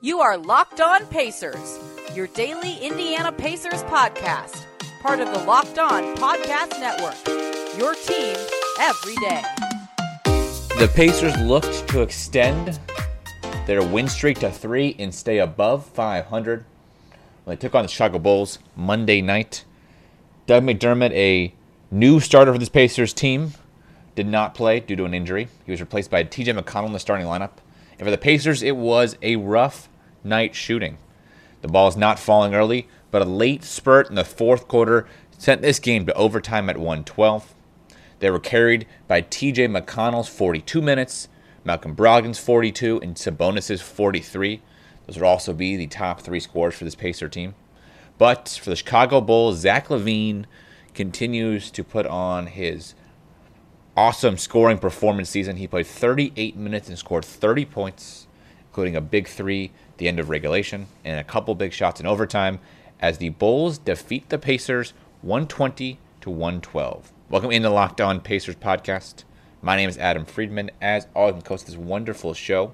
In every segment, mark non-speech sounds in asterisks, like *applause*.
You are Locked On Pacers, your daily Indiana Pacers podcast, part of the Locked On Podcast Network. Your team every day. The Pacers looked to extend their win streak to three and stay above 500 when they took on the Chicago Bulls Monday night. Doug McDermott, a new starter for this Pacers team, did not play due to an injury. He was replaced by TJ McConnell in the starting lineup. And for the Pacers, it was a rough night shooting. The ball is not falling early, but a late spurt in the fourth quarter sent this game to overtime at 112. They were carried by TJ McConnell's 42 minutes, Malcolm Brogdon's 42, and Sabonis's 43. Those would also be the top three scores for this Pacer team. But for the Chicago Bulls, Zach LaVine continues to put on his awesome scoring performance season. He played 38 minutes and scored 30 points, including a big three the end of regulation and a couple big shots in overtime as the Bulls defeat the Pacers 120 to 112. Welcome into Locked On Pacers podcast. My name is Adam Friedman. As always, I'm host this wonderful show.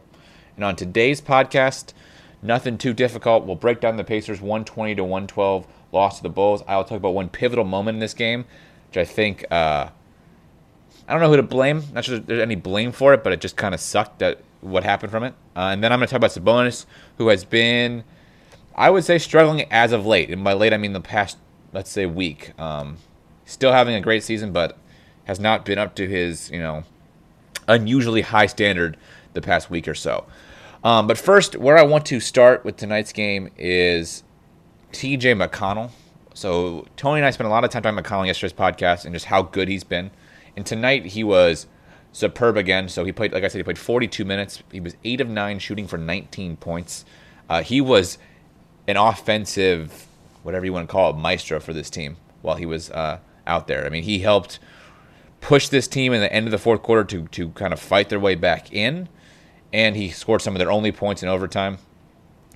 And on today's podcast, nothing too difficult. We'll break down the Pacers 120 to 112 loss to the Bulls. I'll talk about one pivotal moment in this game, which I think uh, I don't know who to blame. Not sure there's any blame for it, but it just kind of sucked that what happened from it. Uh, and then I'm going to talk about Sabonis, who has been, I would say, struggling as of late. And by late, I mean the past, let's say, week. Um, still having a great season, but has not been up to his, you know, unusually high standard the past week or so. Um, but first, where I want to start with tonight's game is TJ McConnell. So Tony and I spent a lot of time talking about McConnell yesterday's podcast and just how good he's been. And tonight he was superb again. So he played, like I said, he played 42 minutes. He was eight of nine, shooting for 19 points. Uh, he was an offensive, whatever you want to call it, maestro for this team while he was uh, out there. I mean, he helped push this team in the end of the fourth quarter to to kind of fight their way back in, and he scored some of their only points in overtime,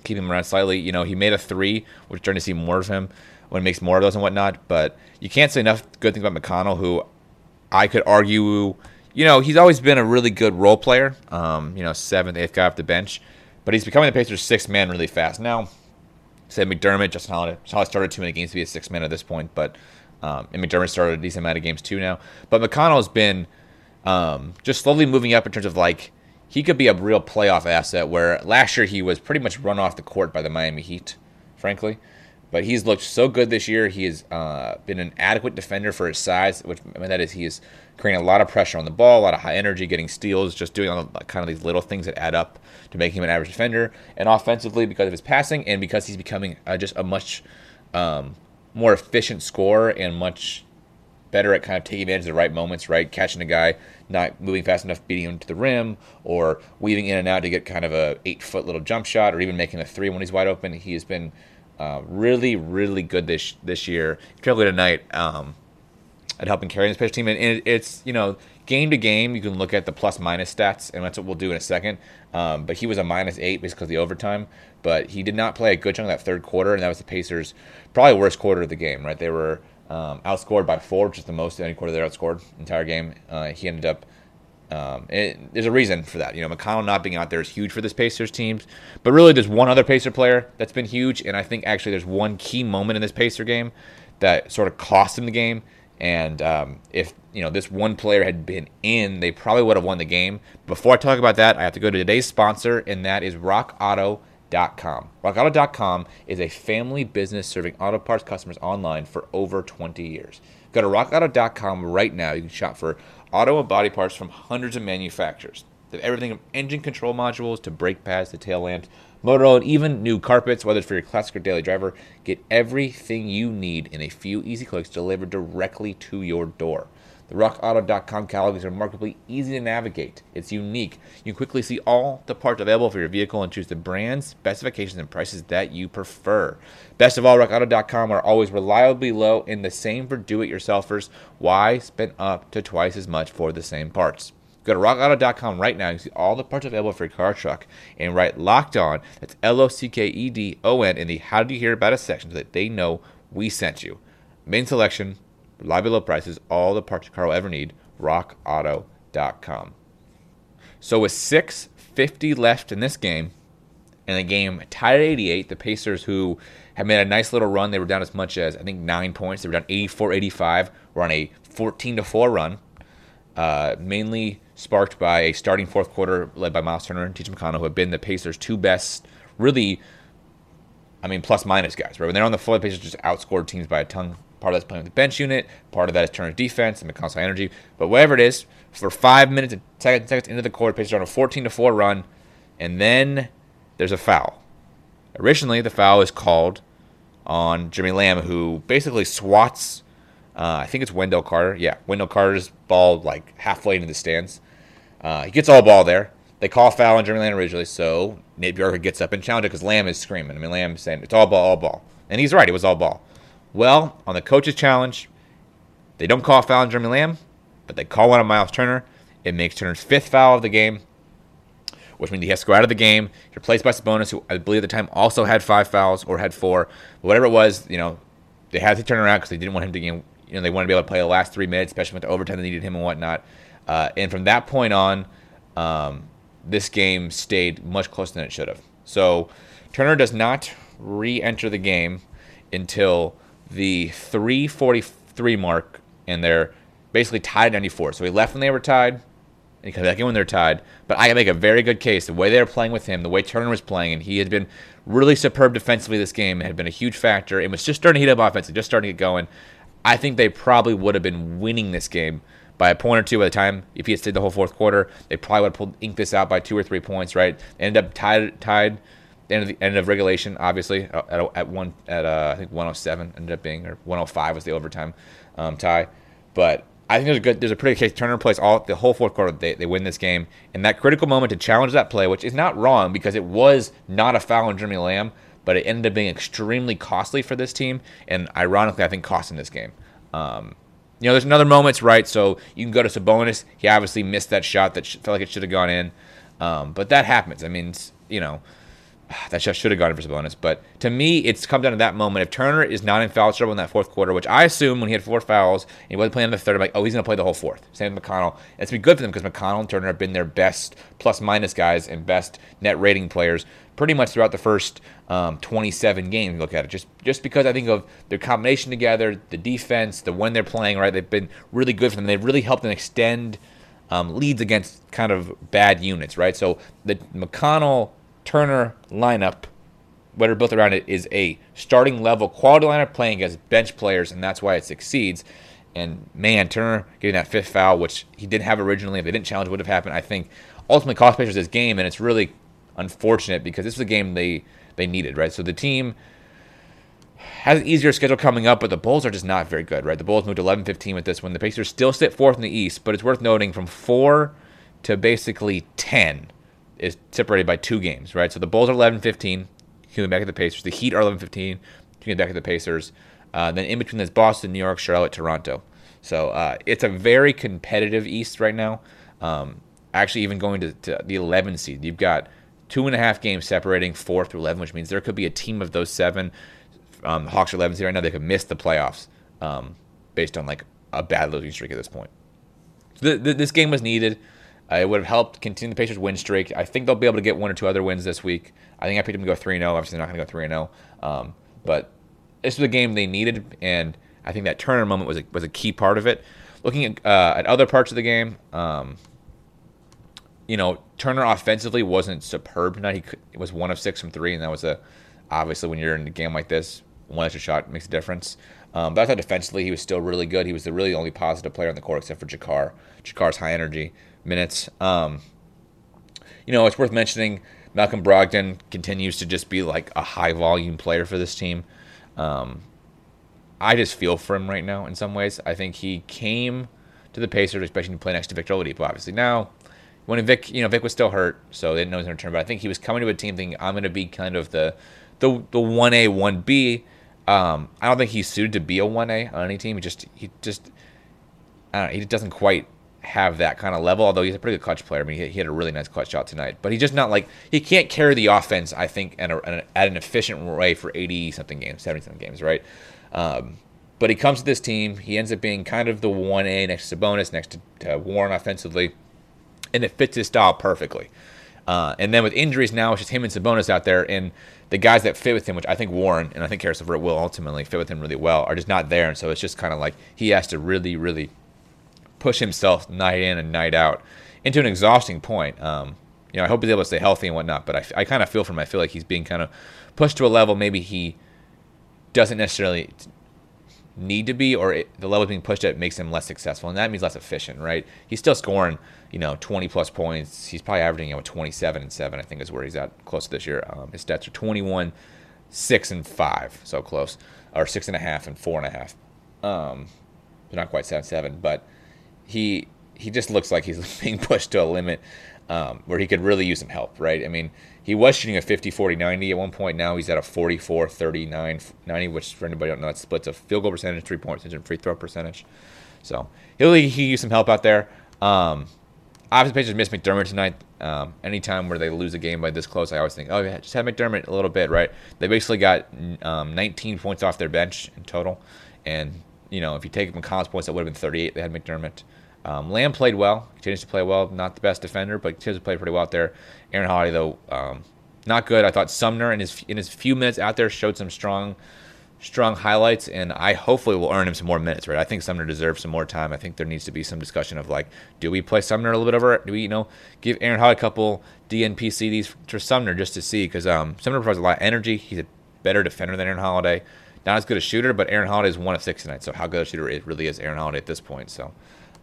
keeping them around slightly. You know, he made a three, which are starting to see more of him when he makes more of those and whatnot. But you can't say enough good things about McConnell, who I could argue, you know, he's always been a really good role player. Um, you know, seventh, eighth guy off the bench, but he's becoming the Pacers' sixth man really fast now. Say McDermott, Justin Holiday. Holiday started too many games to be a sixth man at this point, but um, and McDermott started a decent amount of games too now. But McConnell's been um, just slowly moving up in terms of like he could be a real playoff asset. Where last year he was pretty much run off the court by the Miami Heat, frankly. But he's looked so good this year. He has uh, been an adequate defender for his size, which I mean, that is he is creating a lot of pressure on the ball, a lot of high energy, getting steals, just doing all the, kind of these little things that add up to make him an average defender. And offensively, because of his passing and because he's becoming uh, just a much um, more efficient scorer and much better at kind of taking advantage of the right moments, right? Catching a guy not moving fast enough, beating him to the rim, or weaving in and out to get kind of a eight foot little jump shot, or even making a three when he's wide open. He has been uh, really, really good this this year, particularly tonight, um, at helping carry this pitch team. And, and it's you know game to game, you can look at the plus minus stats, and that's what we'll do in a second. Um, but he was a minus eight because of the overtime. But he did not play a good chunk of that third quarter, and that was the Pacers' probably worst quarter of the game. Right, they were um, outscored by four, which is the most any quarter they're outscored entire game. Uh, he ended up. Um, it, there's a reason for that. You know, McConnell not being out there is huge for this Pacers team. But really, there's one other Pacer player that's been huge, and I think actually there's one key moment in this Pacer game that sort of cost him the game. And um, if you know this one player had been in, they probably would have won the game. Before I talk about that, I have to go to today's sponsor, and that is RockAuto.com. RockAuto.com is a family business serving auto parts customers online for over 20 years. Go to RockAuto.com right now. You can shop for auto and body parts from hundreds of manufacturers. They have everything from engine control modules to brake pads to tail lamps motor oil, and even new carpets, whether it's for your classic or daily driver. Get everything you need in a few easy clicks delivered directly to your door. The RockAuto.com catalog is remarkably easy to navigate. It's unique. You can quickly see all the parts available for your vehicle and choose the brands, specifications, and prices that you prefer. Best of all, RockAuto.com are always reliably low and the same for do-it-yourselfers. Why spend up to twice as much for the same parts? Go to rockauto.com right now and see all the parts available for your car truck and write locked on. That's L O C K E D O N in the How Did You Hear About Us section so that they know we sent you. Main selection, reliable low prices, all the parts your car will ever need. RockAuto.com. So with 6.50 left in this game, and the game tied at 88. The Pacers, who had made a nice little run, they were down as much as I think nine points. They were down 84-85. Were on a 14 to four run, uh, mainly sparked by a starting fourth quarter led by Miles Turner and T.J. McConnell, who have been the Pacers' two best, really. I mean, plus minus guys, right? When they're on the floor, the Pacers just outscored teams by a ton. Part of that's playing with the bench unit. Part of that is Turner's defense and high energy. But whatever it is, for five minutes and seconds into the quarter, Pacers on a 14 to four run, and then there's a foul. Originally, the foul is called on Jeremy Lamb, who basically swats. Uh, I think it's Wendell Carter. Yeah, Wendell Carter's ball like halfway into the stands. Uh, he gets all ball there. They call foul on Jeremy Lamb originally, so Nate Bjorkgren gets up and challenges because Lamb is screaming. I mean, Lamb is saying it's all ball, all ball, and he's right. It was all ball. Well, on the coach's challenge, they don't call foul on Jeremy Lamb, but they call one on Miles Turner. It makes Turner's fifth foul of the game, which means he has to go out of the game. He's replaced by Sabonis, who I believe at the time also had five fouls or had four, but whatever it was. You know, they had to turn around because they didn't want him to. You know, they wanted to be able to play the last three minutes, especially with the overtime they needed him and whatnot. Uh, and from that point on, um, this game stayed much closer than it should have. So Turner does not re-enter the game until the 3:43 mark, and they're basically tied at 94. So he left when they were tied, and he comes back in when they're tied. But I can make a very good case. The way they were playing with him, the way Turner was playing, and he had been really superb defensively this game, had been a huge factor. It was just starting to heat up offensively, just starting to get going. I think they probably would have been winning this game by a point or two by the time if he had stayed the whole fourth quarter. They probably would have pulled inked this out by two or three points, right? They ended up tied tied end of the end of regulation, obviously at, at one at uh, I think 107 ended up being or 105 was the overtime um, tie, but. I think there's a good, there's a pretty case. Turner plays all the whole fourth quarter. They, they win this game, and that critical moment to challenge that play, which is not wrong because it was not a foul on Jeremy Lamb, but it ended up being extremely costly for this team, and ironically, I think costing this game. Um, you know, there's another moments, right? So you can go to Sabonis. He obviously missed that shot that felt like it should have gone in, um, but that happens. I mean, you know, *sighs* that should have gone for Sabonis. But to me, it's come down to that moment. If Turner is not in foul trouble in that fourth quarter, which I assume when he had four fouls and he wasn't playing in the third, I'm like, oh, he's going to play the whole fourth. Same with McConnell. It's been good for them because McConnell and Turner have been their best plus minus guys and best net rating players pretty much throughout the first um, 27 games. Look at it, just just because I think of their combination together, the defense, the when they're playing right, they've been really good for them. They've really helped them extend um, leads against kind of bad units, right? So the McConnell Turner lineup, what are built around it, is a starting level quality lineup playing as bench players, and that's why it succeeds. And man, Turner getting that fifth foul, which he didn't have originally, if they didn't challenge, would have happened. I think ultimately cost Pacers this game, and it's really unfortunate because this is a game they they needed, right? So the team has an easier schedule coming up, but the Bulls are just not very good, right? The Bulls moved 11-15 with this one. The Pacers still sit fourth in the East, but it's worth noting from four to basically 10 is separated by two games, right? So the Bulls are 11-15, coming back at the Pacers. The Heat are 11-15, coming back at the Pacers. Uh, then in between there's Boston, New York, Charlotte, Toronto. So uh, it's a very competitive East right now. Um, actually, even going to, to the 11 seed, you've got – two and a half games separating four through 11, which means there could be a team of those seven. Um, Hawks are 11 seed right now. They could miss the playoffs um, based on like a bad losing streak at this point. So th- th- this game was needed. Uh, it would have helped continue the Pacers' win streak. I think they'll be able to get one or two other wins this week. I think I picked them to go 3 0. Obviously, they're not going to go 3 0. Um, but this was a game they needed, and I think that Turner moment was a, was a key part of it. Looking at, uh, at other parts of the game, um, you know, Turner offensively wasn't superb tonight. He, could, was one of six from three, and that was a obviously when you're in a game like this, one extra shot makes a difference. Um, but I thought defensively he was still really good. He was the really only positive player on the court except for JaKarr. JaKarr's high energy minutes. Um, you know, it's worth mentioning Malcolm Brogdon continues to just be like a high volume player for this team. Um, I just feel for him right now in some ways. I think he came to the Pacers expecting to play next to Victor Oladipo. Obviously, now when Vic, you know, Vic was still hurt, so they didn't know to return. But I think he was coming to a team thinking, I'm going to be kind of the the the one A one B. Um, I don't think he's suited to be a one A on any team. He just he just I don't know, he doesn't quite have that kind of level. Although he's a pretty good clutch player. I mean, he, he had a really nice clutch shot tonight. But he's just not like he can't carry the offense. I think at, a, at an efficient way for 80 something games, 70 something games, right? Um, but he comes to this team. He ends up being kind of the one A next to Sabonis, next to, to Warren offensively and it fits his style perfectly. Uh, and then with injuries now, it's just him and Sabonis out there, and the guys that fit with him, which I think Warren and I think Caris LeVert will ultimately fit with him really well, are just not there. And so it's just kind of like he has to really, really push himself night in and night out into an exhausting point. Um, you know, I hope he's able to stay healthy and whatnot, but I, I kind of feel for him. I feel like he's being kind of pushed to a level maybe he doesn't necessarily need to be, or it, the level being pushed at makes him less successful, and that means less efficient, right? He's still scoring, you know, 20 plus points. He's probably averaging, you know, 27 and 7, I think is where he's at close to this year. Um, his stats are 21, 6 and 5, so close, or 6.5 and, and 4.5. Um, not quite 7 7, but he he just looks like he's *laughs* being pushed to a limit um, where he could really use some help, right? I mean, he was shooting a 50 40 90 at one point. Now he's at a 44 39 90, which for anybody don't know, that splits a field goal percentage, three point percentage, and free throw percentage. So he'll he use some help out there. Um, obviously, Pacers missed McDermott tonight. Um, anytime where they lose a game by this close, I always think, oh, yeah, just have McDermott a little bit, right? They basically got um, 19 points off their bench in total. And, you know, if you take McConnell's points, that would have been 38. They had McDermott. Um, Lamb played well, continues to play well. Not the best defender, but continues to play pretty well out there. Aaron Holiday, though, um, not good. I thought Sumner in his in his few minutes out there showed some strong, strong highlights, and I hopefully will earn him some more minutes. Right, I think Sumner deserves some more time. I think there needs to be some discussion of like, do we play Sumner a little bit over? Do we, you know, give Aaron Holiday a couple DNP CDs for Sumner just to see? Because um, Sumner provides a lot of energy. He's a better defender than Aaron Holiday. Not as good a shooter, but Aaron Holiday is one of six tonight. So how good a shooter it really is Aaron Holiday at this point? So.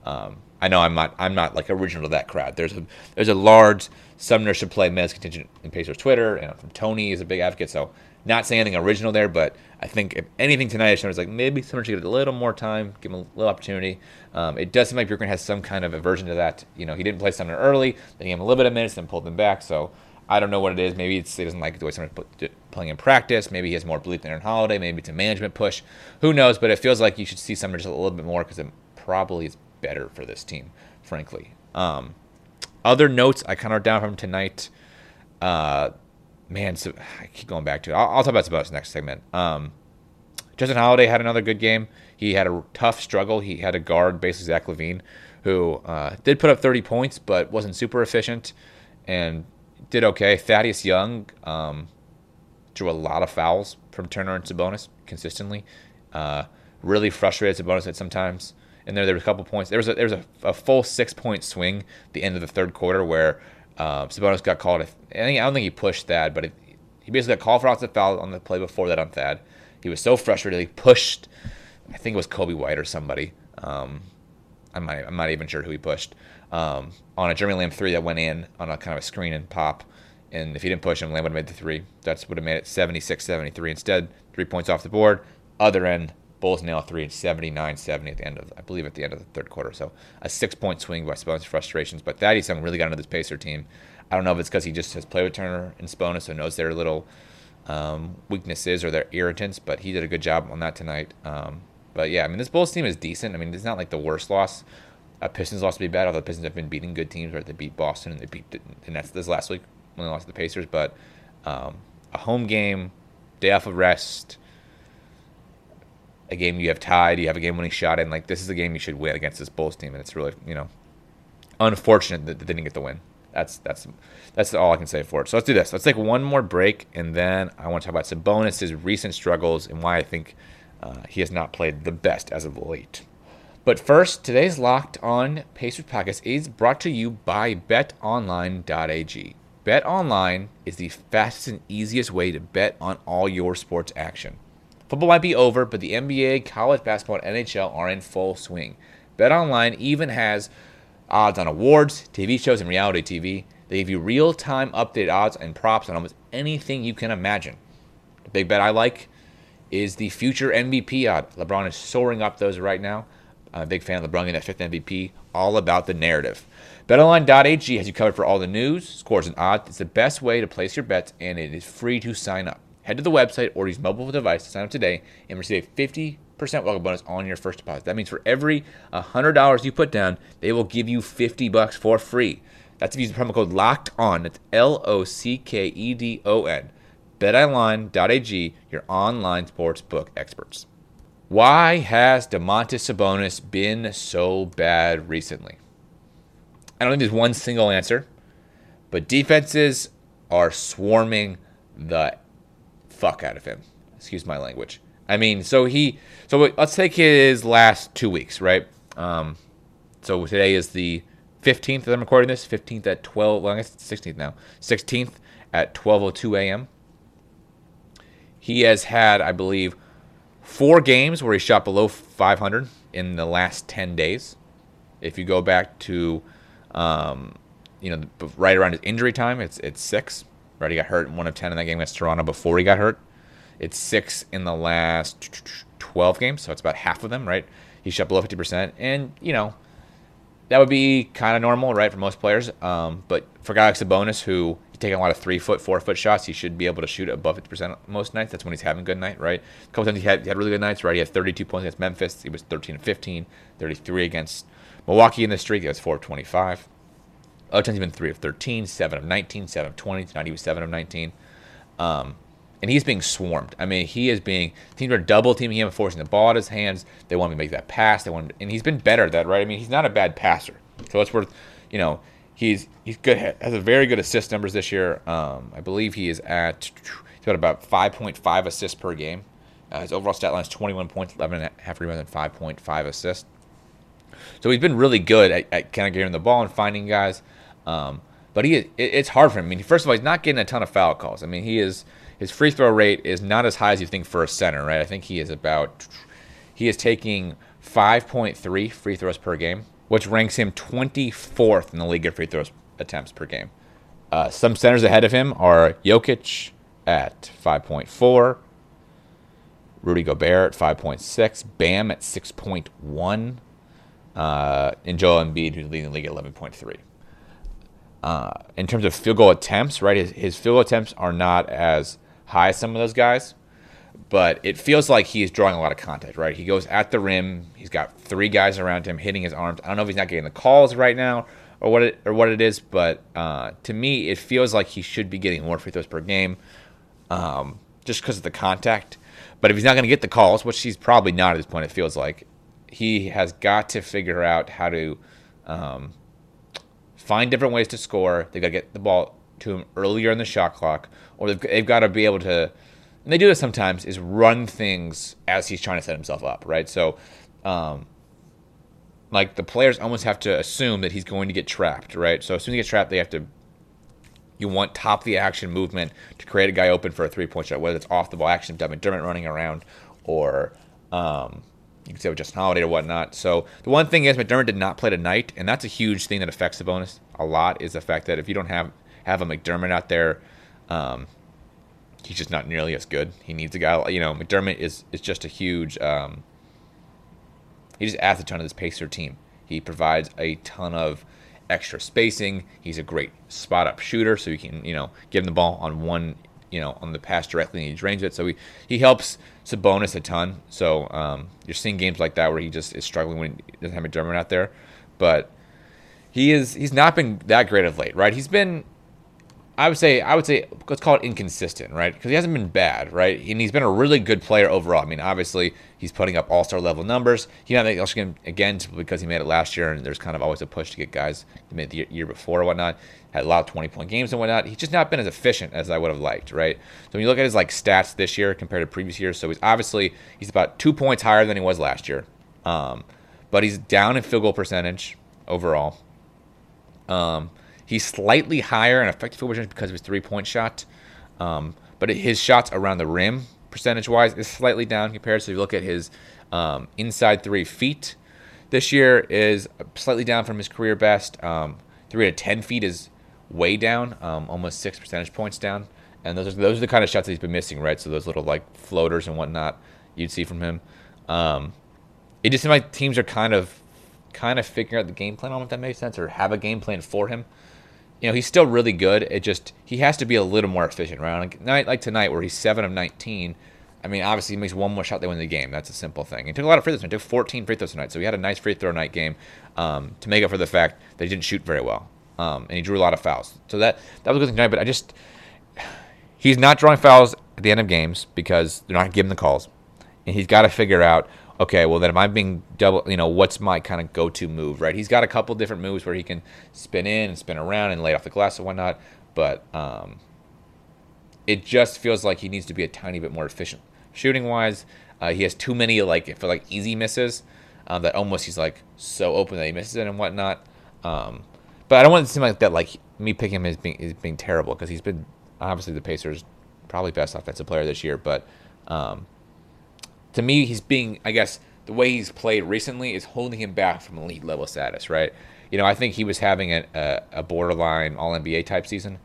Um, I know I'm not I'm not like original to that crowd. There's a there's a large Sumner should play Mez contingent in Pacers Twitter, and from Tony is a big advocate. So not saying anything original there, but I think if anything tonight, Sumner's like maybe Sumner should get a little more time, give him a little opportunity. Um, it does seem like Bjorkgren has some kind of aversion to that. You know, he didn't play Sumner early, then he gave him a little bit of minutes, then pulled him back. So I don't know what it is. Maybe it's, he doesn't like the way Sumner's playing in practice. Maybe he has more belief than Aaron Holiday. Maybe it's a management push. Who knows? But it feels like you should see Sumner just a little bit more because it probably is better for this team frankly. Um, other notes I kind of down from tonight. Uh, man, so I keep going back to it. I'll, I'll talk about this next segment. Um, Justin Holiday had another good game. He had a tough struggle. He had a guard, basically Zach LaVine, who uh, did put up 30 points, but wasn't super efficient and did okay. Thaddeus Young um, drew a lot of fouls from Turner and Sabonis consistently. Uh, really frustrated Sabonis at sometimes and there there was a couple points. There was a there was a, a full six point swing the end of the third quarter where uh, Sabonis got called. I, think, I don't think he pushed Thad, but it, he basically got called for offensive foul on the play before that on Thad. He was so frustrated he pushed. I think it was Coby White or somebody. Um, I'm not, I'm not even sure who he pushed um, on a Jeremy Lamb three that went in on a kind of a screen and pop. And if he didn't push him, Lamb would have made the three. That's would have made it 76 73. Instead, three points off the board. Other end, Bulls nail three at 79 70 at the end of, I believe, at the end of the third quarter. So a six point swing by Sabonis' frustrations. But Thaddeus Young really got into this Pacer team. I don't know if it's because he just has played with Turner and Sabonis, so knows their little um, weaknesses or their irritants, but he did a good job on that tonight. Um, but yeah, I mean, this Bulls team is decent. I mean, it's not like the worst loss. A Pistons loss to be bad, although the Pistons have been beating good teams, right? They beat Boston and they beat the Nets this last week when they lost to the Pacers. But um, a home game, day off of rest, a game you have tied, you have a game winning shot in. Like this is a game you should win against this Bulls team, and it's really you know unfortunate that they didn't get the win. That's that's that's all I can say for it. So let's do this. Let's take one more break, and then I want to talk about Sabonis' recent struggles and why I think uh, he has not played the best as of late. But first, today's Locked On Pacers podcast is brought to you by BetOnline.ag. BetOnline is the fastest and easiest way to bet on all your sports action. Football might be over, but the NBA, college basketball, and NHL are in full swing. BetOnline even has odds on awards, TV shows, and reality TV. They give you real time updated odds and props on almost anything you can imagine. The big bet I like is the future MVP odd. Uh, LeBron is soaring up those right now. I'm a big fan of LeBron getting that fifth MVP. All about the narrative. BetOnline.ag has you covered for all the news, scores, and odds. It's the best way to place your bets, and it is free to sign up. Head to the website or use mobile device to sign up today and receive a 50% welcome bonus on your first deposit. That means for every $100 you put down, they will give you 50 bucks for free. That's if you use the promo code LOCKED ON. That's L O C K E D O N. BetOnline.ag, your online sports book experts. Why has Domantas Sabonis been so bad recently? I don't think there's one single answer, but defenses are swarming the fuck out of him. Excuse my language. I mean, so he, so let's take his last two weeks, right? Um, so today is the 15th that I'm recording this, 15th at 12, well, I guess it's 16th now, 16th at 12.02 a.m. He has had, I believe, four games where he shot below 500 in the last 10 days. If you go back to, um, you know, right around his injury time, it's it's six. Right, he got hurt in one of 10 in that game against Toronto before he got hurt. It's six in the last 12 games, so it's about half of them, right? He shot below 50%. And, you know, that would be kind of normal, right, for most players. Um, but for a guy like Sabonis, who taking a lot of three foot, four foot shots, he should be able to shoot above 50% most nights. That's when he's having a good night, right? A couple times he had, he had really good nights, right? He had 32 points against Memphis. He was 13 and 15, 33 against Milwaukee in the streak. He was 4 of 25. Other times he's been 3 of 13, 7 of 19, 7 of 20. Tonight he was 7 of 19. Um, and he's being swarmed. I mean, he is being teams are double teaming him, forcing the ball at his hands. They want him to make that pass. They want, and he's been better at that, right? I mean, he's not a bad passer, so it's worth, you know, he's he's good. Has a very good assist numbers this year. Um, I believe he is at he's got about 5.5 assists per game. Uh, his overall stat line is 21 points, 11 and a half rebounds, and 5.5 assists. So he's been really good at, at kind of getting the ball and finding guys. Um, but he, it, it's hard for him. I mean, first of all, he's not getting a ton of foul calls. I mean, he is his free throw rate is not as high as you think for a center, right? I think he is about he is taking 5.3 free throws per game, which ranks him 24th in the league at free throws attempts per game. Uh, some centers ahead of him are Jokic at 5.4, Rudy Gobert at 5.6, Bam at 6.1, uh, and Joel Embiid, who's leading the league at 11.3. Uh, in terms of field goal attempts, right, his, his field goal attempts are not as high as some of those guys, but it feels like he's drawing a lot of contact, right? He goes at the rim. He's got three guys around him hitting his arms. I don't know if he's not getting the calls right now or what it or what it is, but uh, to me, it feels like he should be getting more free throws per game, um, just because of the contact. But if he's not going to get the calls, which he's probably not at this point, it feels like he has got to figure out how to um, find different ways to score. They've got to get the ball to him earlier in the shot clock, or they've, they've got to be able to. And they do this sometimes is run things as he's trying to set himself up, right? So, um, like the players almost have to assume that he's going to get trapped, right? So as soon as he gets trapped, they have to. You want top the action movement to create a guy open for a three point shot, whether it's off the ball action, McDermott running around, or um, you can say with Justin Holiday or whatnot. So the one thing is McDermott did not play tonight, and that's a huge thing that affects the bonus a lot. Is the fact that if you don't have have a McDermott out there, um, he's just not nearly as good. He needs a guy. You know, McDermott is is just a huge. Um, he just adds a ton of this Pacer team. He provides a ton of extra spacing. He's a great spot up shooter, so you can you know give him the ball on one you know on the pass directly and he drains it. So he he helps Sabonis a ton. So um, you're seeing games like that where he just is struggling when he doesn't have McDermott out there, but he is he's not been that great of late, right? He's been I would say I would say let's call it inconsistent, right? Because he hasn't been bad, right? And he's been a really good player overall. I mean, obviously he's putting up All Star level numbers. He not make all again because he made it last year, and there's kind of always a push to get guys made the year before or whatnot. Had a lot of 20 point games and whatnot. He's just not been as efficient as I would have liked, right? So when you look at his like stats this year compared to previous years, so he's obviously he's about two points higher than he was last year, um, but he's down in field goal percentage overall. Um, He's slightly higher in effective field percentage because of his three point shot, um, but his shots around the rim percentage wise is slightly down compared. So if you look at his um, inside three feet this year is slightly down from his career best. Um, three to ten feet is way down, um, almost six percentage points down. And those are, those are the kind of shots that he's been missing, right? So those little like floaters and whatnot you'd see from him. Um, it just seems like teams are kind of kind of figuring out the game plan on if that makes sense, or have a game plan for him you know, he's still really good. It just he has to be a little more efficient, right? Like night like tonight where he's seven of nineteen. I mean, obviously he makes one more shot, they win the game. That's a simple thing. He took a lot of free throws. He took 14 free throws tonight, so he had a nice free throw night game um, to make up for the fact that he didn't shoot very well, um, and he drew a lot of fouls. So that that was a good thing tonight. But I just *sighs* he's not drawing fouls at the end of games because they're not giving the calls, and he's got to figure out okay, well then am I'm being double? You know, what's my kind of go-to move? Right? He's got a couple different moves where he can spin in and spin around and lay off the glass and whatnot, but um, it just feels like he needs to be a tiny bit more efficient shooting wise. Uh, he has too many like for like easy misses um, that almost he's like so open that he misses it and whatnot. Um, but I don't want it to seem like that like me picking him as being is being terrible because he's been obviously the Pacers probably best offensive player this year, but um, to me he's being I guess the way he's played recently is holding him back from elite level status, right? You know, I think he was having a, a, a borderline All NBA type season.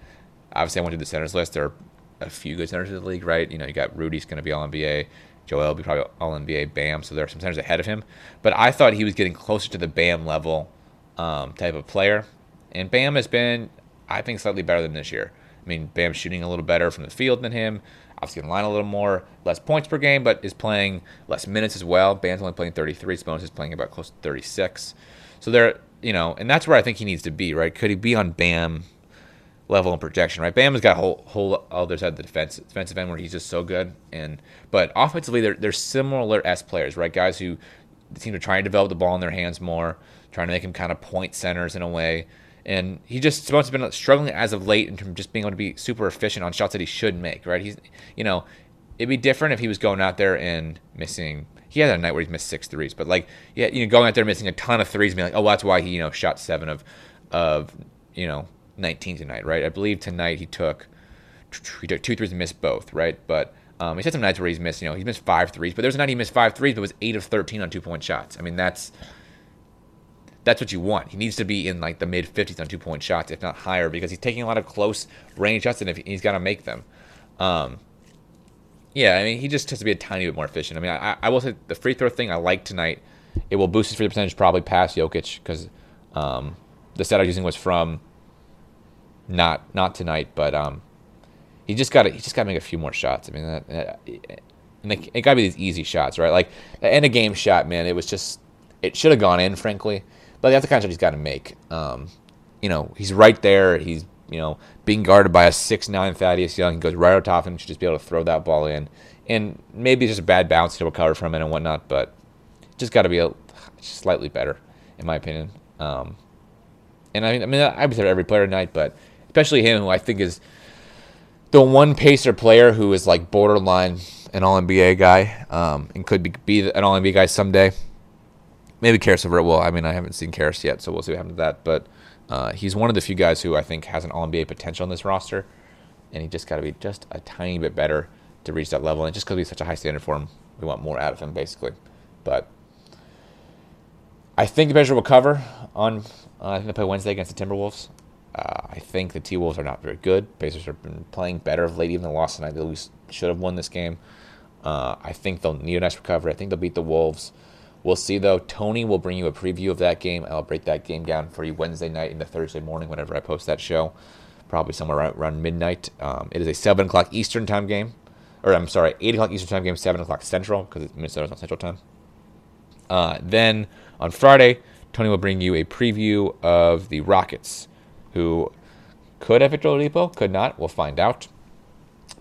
Obviously, I went to the centers list. There are a few good centers in the league, right? You know, you got Rudy's going to be All NBA. Joel will be probably All NBA. Bam. So there are some centers ahead of him. But I thought he was getting closer to the Bam level um, type of player. And Bam has been, I think, slightly better than this year. I mean, Bam's shooting a little better from the field than him. Obviously, can line a little more, less points per game, but is playing less minutes as well. Bam's only playing 33. Sabonis is playing about close to 36. So they're, you know, and that's where I think he needs to be, right? Could he be on Bam level and projection, right? Bam has got whole whole other side of the defense defensive end where he's just so good, and but offensively they're they're similar s players, right? Guys who seem to try and develop the ball in their hands more, trying to make him kind of point centers in a way. And he just to have been struggling as of late in terms of just being able to be super efficient on shots that he should make, right? He's, you know, it'd be different if he was going out there and missing. He had a night where he missed six threes, but like, yeah, you know, going out there missing a ton of threes, being like, oh, that's why he, you know, shot seven of, of, you know, 19 tonight, right? I believe tonight he took he took two threes and missed both, right? But um, he's had some nights where he's missed, you know, he's missed five threes, but there's a night he missed five threes, but was eight of 13 on two point shots. I mean, that's that's what you want. He needs to be in like the mid 50s on two point shots, if not higher, because he's taking a lot of close range shots, and if he's got to make them. Um, yeah, I mean, he just has to be a tiny bit more efficient. I mean, I, I will say the free throw thing I like tonight. It will boost his free throw percentage probably past Jokic because um, the stat I was using was from not not tonight, but um, he just got he just got to make a few more shots. I mean, that, that, it, it got to be these easy shots, right? Like the end of game shot, man. It was just it should have gone in, frankly. But that's the kind of he's got to make. Um, you know, he's right there. He's you know being guarded by a six nine Thaddeus Young. He goes right on top of him. Should just be able to throw that ball in. And maybe just a bad bounce to recover from it and whatnot, but just got to be a slightly better, in my opinion. Um, and I mean, I mean, I would say every player tonight, but especially him, who I think is the one Pacer player who is like borderline an All NBA guy, um, and could be, be an All NBA guy someday. Maybe Caris LeVert will. I mean, I haven't seen Caris yet, so we'll see what happens to that. But uh, he's one of the few guys who I think has an All NBA potential in this roster, and he just got to be just a tiny bit better to reach that level. And just because he's such a high standard for him, we want more out of him, basically. But I think the Pacers will cover on. Uh, I think they play Wednesday against the Timberwolves. Uh, I think the T Wolves are not very good. Pacers have been playing better of late, even the loss tonight. They should have won this game. Uh, I think they'll need a nice recovery. I think they'll beat the Wolves. We'll see though. Tony will bring you a preview of that game. I'll break that game down for you Wednesday night into Thursday morning whenever I post that show, probably somewhere around, around midnight. Um, it is a seven o'clock Eastern time game, or I'm sorry, eight o'clock Eastern time game, seven o'clock Central because Minnesota's on Central time. Uh, then on Friday, Tony will bring you a preview of the Rockets who could have Victor Oladipo, could not. We'll find out.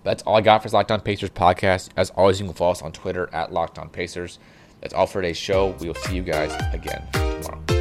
That's all I got for this Locked On Pacers podcast. As always, you can follow us on Twitter at Locked On Pacers. That's all for today's show. We will see you guys again tomorrow.